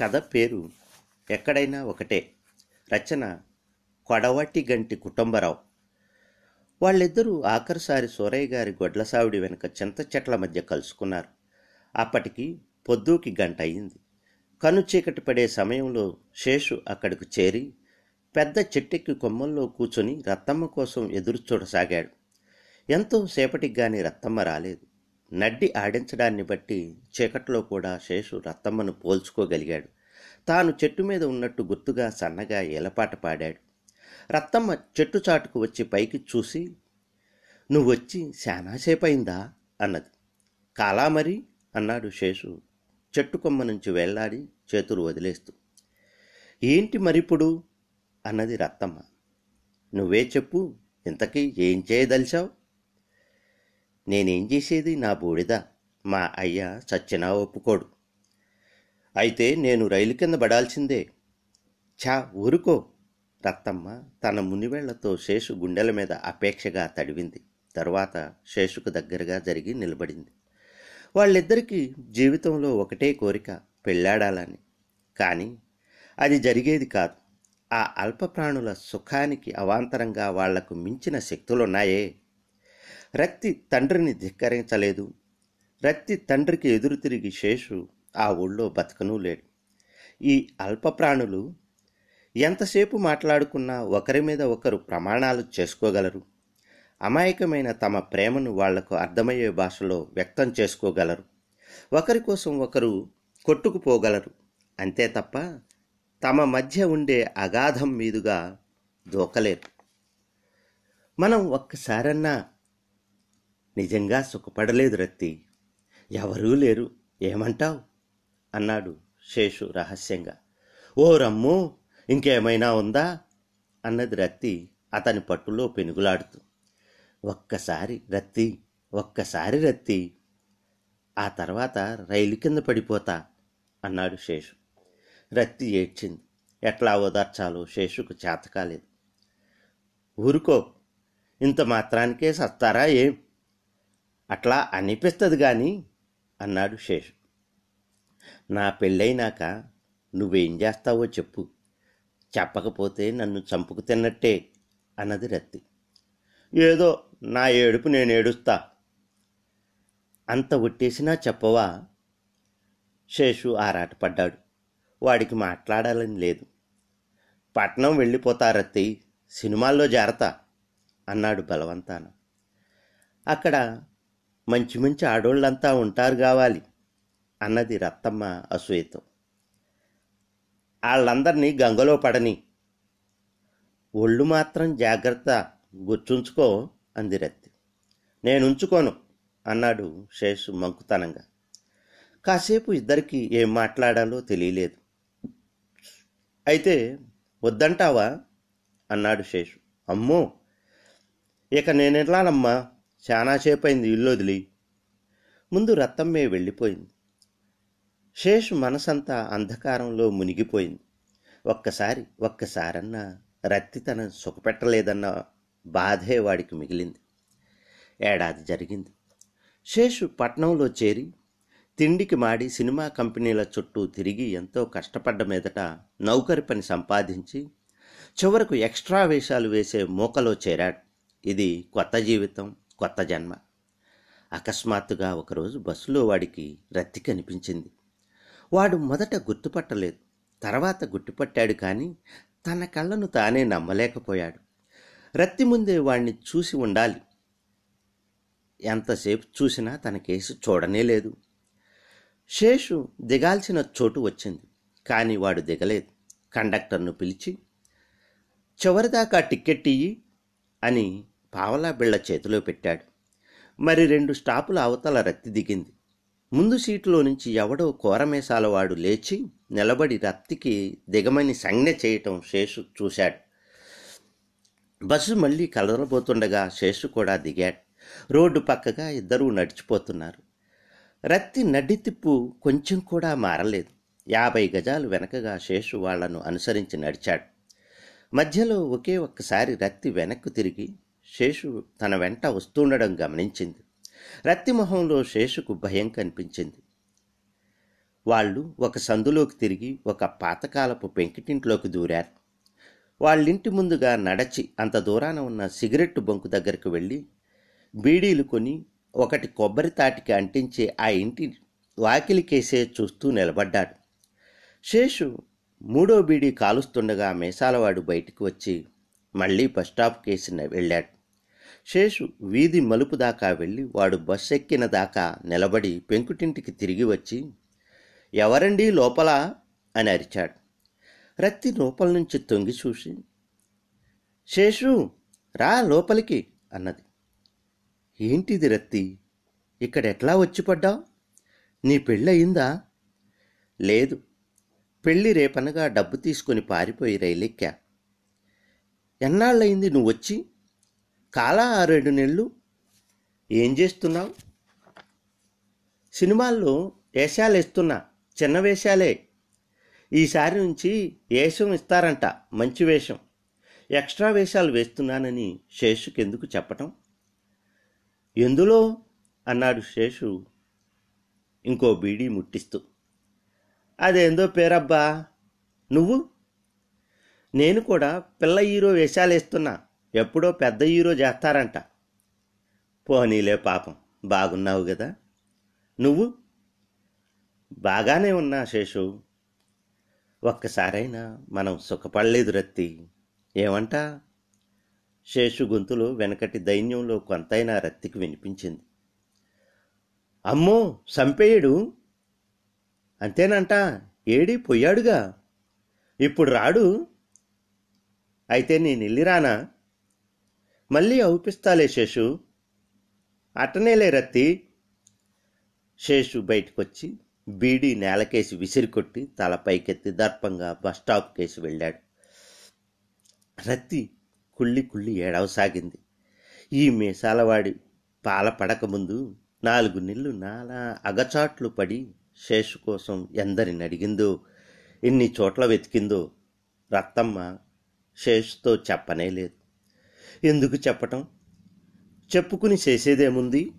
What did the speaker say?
కథ పేరు ఎక్కడైనా ఒకటే. రచన కొడవటి గంటి కుటుంబరావు. వాళ్ళిద్దరూ ఆఖరిసారి సూరయ్య గారి గొడ్లసావిడి వెనుక చింత చెట్ల మధ్య కలుసుకున్నారు. అప్పటికి పొద్దుకి గంట అయింది. కను చీకటి పడే సమయంలో శేషు అక్కడికి చేరి పెద్ద చెట్టెక్కి కొమ్మల్లో కూర్చొని రత్తమ్మ కోసం ఎదురు చూడసాగాడు ఎంతో సేపటికి గాని రత్తమ్మ రాలేదు. నడ్డి ఆడించడాన్ని బట్టి చీకట్లో కూడా శేషు రత్తమ్మను పోల్చుకోగలిగాడు. తాను చెట్టు మీద ఉన్నట్టు గుర్తుగా సన్నగా ఏలపాట పాడాడు. రత్తమ్మ చెట్టు చాటుకు వచ్చి పైకి చూసి నువ్వొచ్చి శానాసేపయిందా అన్నది. కాలా మరి? అన్నాడు శేషు చెట్టు కొమ్మ నుంచి వెళ్ళాడి చేతులు వదిలేస్తూ. ఏంటి మరిప్పుడు? అన్నది రత్తమ్మ. నువ్వే చెప్పు ఇంతకీ ఏం చేయదలిచావు? నేనేం చేసేది? నా బూడిద. మా అయ్య చచ్చినా ఒప్పుకోడు. అయితే నేను రైలు కింద పడాల్సిందే. ఛా ఊరుకో. రత్తమ్మ తన మునివేళ్ళతో శేషు గుండెల మీద అపేక్షగా తడివింది. తరువాత శేషుకు దగ్గరగా జరిగి నిలబడింది. వాళ్ళిద్దరికీ జీవితంలో ఒకటే కోరిక పెళ్ళాడాలని కానీ అది జరిగేది కాదు. ఆ అల్ప ప్రాణుల సుఖానికి అవాంతరంగా వాళ్ళకు మించిన శక్తులున్నాయే. రక్తి తండ్రిని ధిక్కరించలేదు. రక్తి తండ్రికి ఎదురు తిరిగి శేషు ఆ ఊళ్ళో బతకనూ లేడు. ఈ అల్ప ప్రాణులు ఎంతసేపు మాట్లాడుకున్నా ఒకరి మీద ఒకరు ప్రమాణాలు చేసుకోగలరు. అమాయకమైన తమ ప్రేమను వాళ్ళకు అర్థమయ్యే భాషలో వ్యక్తం చేసుకోగలరు. ఒకరి కోసం ఒకరు కొట్టుకుపోగలరు. అంతే తప్ప తమ మధ్య ఉండే అగాధం మీదుగా దూకలేరు. మనం ఒక్కసారన్నా నిజంగా సుఖపడలేదు రత్తి. ఎవరూ లేరు. ఏమంటావు? అన్నాడు శేషు రహస్యంగా. ఓ రమ్ము ఇంకేమైనా ఉందా? అన్నది రత్తి అతని పట్టులో పెనుగులాడుతూ. ఒక్కసారి రత్తి ఒక్కసారి రత్తి. ఆ తర్వాత రైలు కింద పడిపోతా అన్నాడు శేషు. రత్తి ఏడ్చింది. ఎట్లా ఓదార్చాలో శేషుకు చేతకాలేదు. ఊరుకో ఇంత మాత్రానికే సత్తారా ఏం? అట్లా అనిపిస్తుంది కానీ అన్నాడు శేషు. నా పెళ్ళైనాక నువ్వేం చేస్తావో చెప్పు. చెప్పకపోతే నన్ను చంపుకు తిన్నట్టే అన్నది రత్తి. ఏదో నా ఏడుపు నేను ఏడుస్తా. అంత ఒట్టేసినా చెప్పవా? శేషు ఆరాటపడ్డాడు. వాడికి మాట్లాడాలని లేదు. పట్నం వెళ్ళిపోతారత్తి సినిమాల్లో జారతా అన్నాడు బలవంతాన. అక్కడ మంచి మంచి ఆడోళ్ళంతా ఉంటారు కావాలి అన్నది రత్తమ్మ అసూయతో వాళ్ళందరినీ గంగలో పడని. ఒళ్ళు మాత్రం జాగ్రత్త గుర్తుంచుకో అంది రత్తి. నేను ఉంచుకోను అన్నాడు శేషు మంకుతనంగా. కాసేపు ఇద్దరికి ఏం మాట్లాడాలో తెలియలేదు. అయితే వద్దంటావా? అన్నాడు శేషు. అమ్మో! ఇక నేనెట్లానమ్మా? చాలాసేపైంది ఇల్లు వదిలి. ముందు రత్తమ్మే వెళ్ళిపోయింది. శేషు మనసంతా అంధకారంలో మునిగిపోయింది. ఒక్కసారి ఒక్కసారన్నా రత్తి తన సుఖపెట్టలేదన్న బాధే వాడికి మిగిలింది. ఏడాది జరిగింది. శేషు పట్నంలో చేరి తిండికి మాడి సినిమా కంపెనీల చుట్టూ తిరిగి ఎంతో కష్టపడ్డ మీదట నౌకరి పని సంపాదించి చివరకు ఎక్స్ట్రా వేషాలు వేసే మూకలో చేరాడు. ఇది కొత్త జీవితం. కొత్త జన్మ. అకస్మాత్తుగా ఒకరోజు బస్సులో వాడికి రత్తి కనిపించింది. వాడు మొదట గుర్తుపట్టలేదు. తర్వాత గుర్తుపట్టాడు కానీ తన కళ్ళను తానే నమ్మలేకపోయాడు. రత్తి ముందే వాణ్ణి చూసి ఉండాలి. ఎంతసేపు చూసినా తన కేసు చూడనే లేదు. శేషు దిగాల్సిన చోటు వచ్చింది. కానీ వాడు దిగలేదు. కండక్టర్ను పిలిచి చివరిదాకా టిక్కెట్ ఇయ్యి అని పావలా బిళ్ళ చేతిలో పెట్టాడు. మరి రెండు స్టాపుల అవతల రత్తి దిగింది. ముందు సీటులో నుంచి ఎవడో కోరమేసాలవాడు లేచి నిలబడి రత్తికి దిగమని సంజ్ఞ చేయటం శేషు చూశాడు. బస్సు మళ్ళీ కలరబోతుండగా శేషు కూడా దిగాడు. రోడ్డు పక్కగా ఇద్దరూ నడిచిపోతున్నారు. రత్తి నడితిప్పు కొంచెం కూడా మారలేదు. యాభై గజాలు వెనకగా శేషు వాళ్ళను అనుసరించి నడిచాడు. మధ్యలో ఒకే ఒక్కసారి రత్తి వెనక్కు తిరిగి శేషు తన వెంట వస్తుండడం గమనించింది. రత్తి మొహంలో శేషుకు భయం కనిపించింది. వాళ్ళు ఒక సందులోకి తిరిగి ఒక పాతకాలపు పెంకిటింట్లోకి దూరారు. వాళ్ళింటి ముందుగా నడచి అంత దూరాన ఉన్న సిగరెట్టు బొంకు దగ్గరకు వెళ్ళి బీడీలు కొని ఒకటి కొబ్బరి తాటికి అంటించి ఆ ఇంటి వాకిలికేసే చూస్తూ నిలబడ్డాడు. శేషు మూడో బీడీ కాలుస్తుండగా మేసాలవాడు బయటికి వచ్చి మళ్ళీ బస్టాప్ కేసి వెళ్ళాడు. శేషు వీధి మలుపు దాకా వెళ్ళి వాడు బస్ ఎక్కిన దాకా నిలబడి పెంకుటింటికి తిరిగి వచ్చి ఎవరండి లోపల? అని అరిచాడు. రత్తి లోపల నుంచి తొంగి చూసి శేషు రా లోపలికి అన్నది. ఏంటిది రత్తి? ఇక్కడ ఎట్లా వచ్చి పడ్డావు? నీ పెళ్ళయిందా లేదు. పెళ్ళి రేపనగా డబ్బు తీసుకొని పారిపోయి రైలెక్కా. ఎన్నాళ్ళయింది నువ్వు కాలా ఆరేడు నెలలు. ఏం చేస్తున్నావు? సినిమాల్లో వేషాలు ఇస్తున్నా చిన్న వేషాలే. ఈసారి నుంచి వేషం ఇస్తారంట మంచి వేషం. ఎక్స్ట్రా వేషాలు వేస్తున్నానని శేషుకి ఎందుకు చెప్పటం? ఎందులో? అన్నాడు శేషు. ఇంకో బీడీ ముట్టిస్తూ. అదేందో పేరబ్బా? నువ్వు? నేను కూడా పిల్ల హీరో వేషాలు వేస్తున్నా ఎప్పుడో పెద్ద హీరో చేస్తారంట. పోనీలే పాపం బాగున్నావు కదా నువ్వు? బాగానే ఉన్నా శేషు. ఒక్కసారైనా మనం సుఖపడలేదు రత్తి. ఏమంట? శేషు గొంతులో వెనకటి దైన్యంలో కొంతైనా రత్తికి వినిపించింది. అమ్మో సంపేయుడు? అంతేనంట ఏడి పొయ్యాడుగా ఇప్పుడు రాడు? అయితే నేను వెళ్ళిరానా మళ్ళీ అవుపిస్తాలే శేషు. అట్టనేలే రత్తి. శేషు బయటకొచ్చి బీడీ నేలకేసి విసిరికొట్టి తల పైకెత్తి దర్పంగా బస్టాప్కేసి కేసి వెళ్ళాడు. రత్తి కుళ్ళి కుళ్ళి ఏడవసాగింది. ఈ మీసాలవాడి పాల పడకముందు నాలుగు నిళ్ళు నాలా అగచాట్లు పడి శేషు కోసం ఎందరిని అడిగిందో ఎన్ని చోట్ల వెతికిందో రత్తమ్మ శేషుతో చెప్పనే లేదు. ఎందుకు చెప్పటం? చెప్పుకుని చేసేదేముంది?